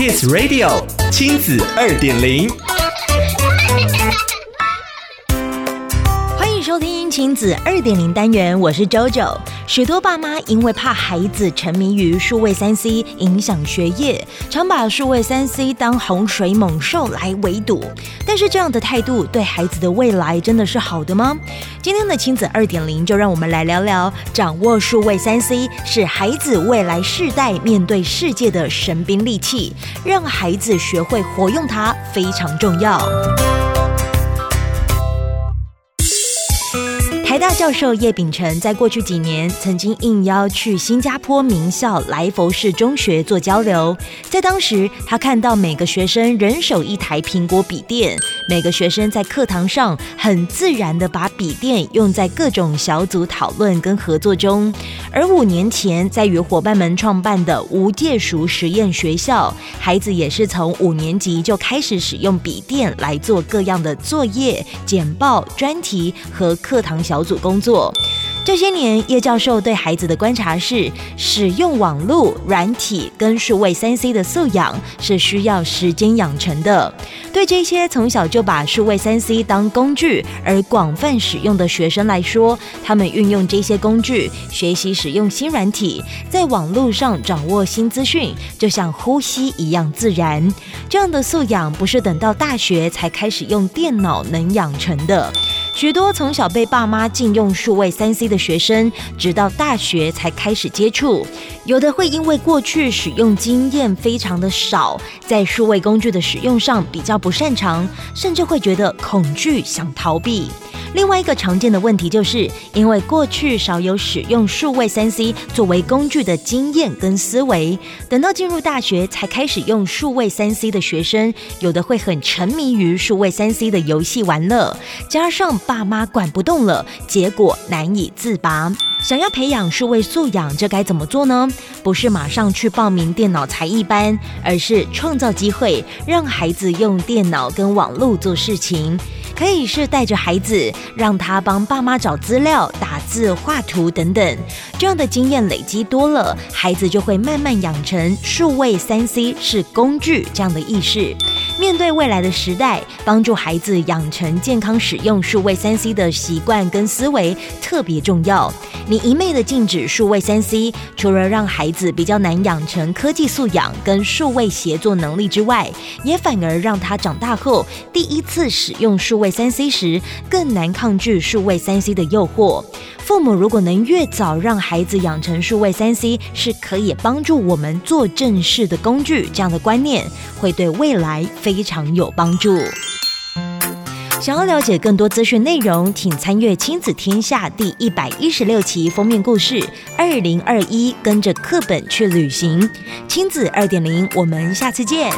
Kids Radio 亲子二点零，欢迎收听亲子二点零单元，我是 JoJo。许多爸妈因为怕孩子沉迷于数位三 C 影响学业，常把数位三 C 当洪水猛兽来围堵。但是这样的态度对孩子的未来真的是好的吗？今天的亲子二点零就让我们来聊聊，掌握数位三 C 是孩子未来世代面对世界的神兵利器，让孩子学会活用它非常重要。台大教授叶秉成在过去几年曾经应邀去新加坡名校来佛士中学做交流，在当时，他看到每个学生人手一台苹果笔电，每个学生在课堂上很自然地把笔电用在各种小组讨论跟合作中。而五年前在与伙伴们创办的无界塾实验学校，孩子也是从五年级就开始使用笔电来做各样的作业、简报、专题和课堂小组工作。这些年，叶教授对孩子的观察是，使用网络、软体跟数位三 C 的素养是需要时间养成的。对这些从小就把数位三 C 当工具而广泛使用的学生来说，他们运用这些工具，学习使用新软体，在网络上掌握新资讯，就像呼吸一样自然。这样的素养不是等到大学才开始用电脑能养成的。许多从小被爸妈禁用数位三 C 的学生，直到大学才开始接触。有的会因为过去使用经验非常的少，在数位工具的使用上比较不擅长，甚至会觉得恐惧，想逃避。另外一个常见的问题，就是因为过去少有使用数位三 C 作为工具的经验跟思维，等到进入大学才开始用数位三 C 的学生，有的会很沉迷于数位三 C 的游戏玩乐，加上爸妈管不动了，结果难以自拔。想要培养数位素养，这该怎么做呢？不是马上去报名电脑才艺班，而是创造机会，让孩子用电脑跟网络做事情。可以是带着孩子，让他帮爸妈找资料、打字、画图等等，这样的经验累积多了，孩子就会慢慢养成数位三 C 是工具这样的意识。面对未来的时代，帮助孩子养成健康使用数位三 C 的习惯跟思维特别重要。你一昧的禁止数位三 C，除了让孩子比较难养成科技素养跟数位协作能力之外，也反而让他长大后第一次使用数位三 C 时更难抗拒数位三 C 的诱惑。父母如果能越早让孩子养成数位三 C 是可以帮助我们做正事的工具这样的观念，会对未来非常有帮助。想要了解更多资讯内容，请参阅《亲子天下》第一百一十六期封面故事。二零二一，跟着课本去旅行，亲子二点零，我们下次见。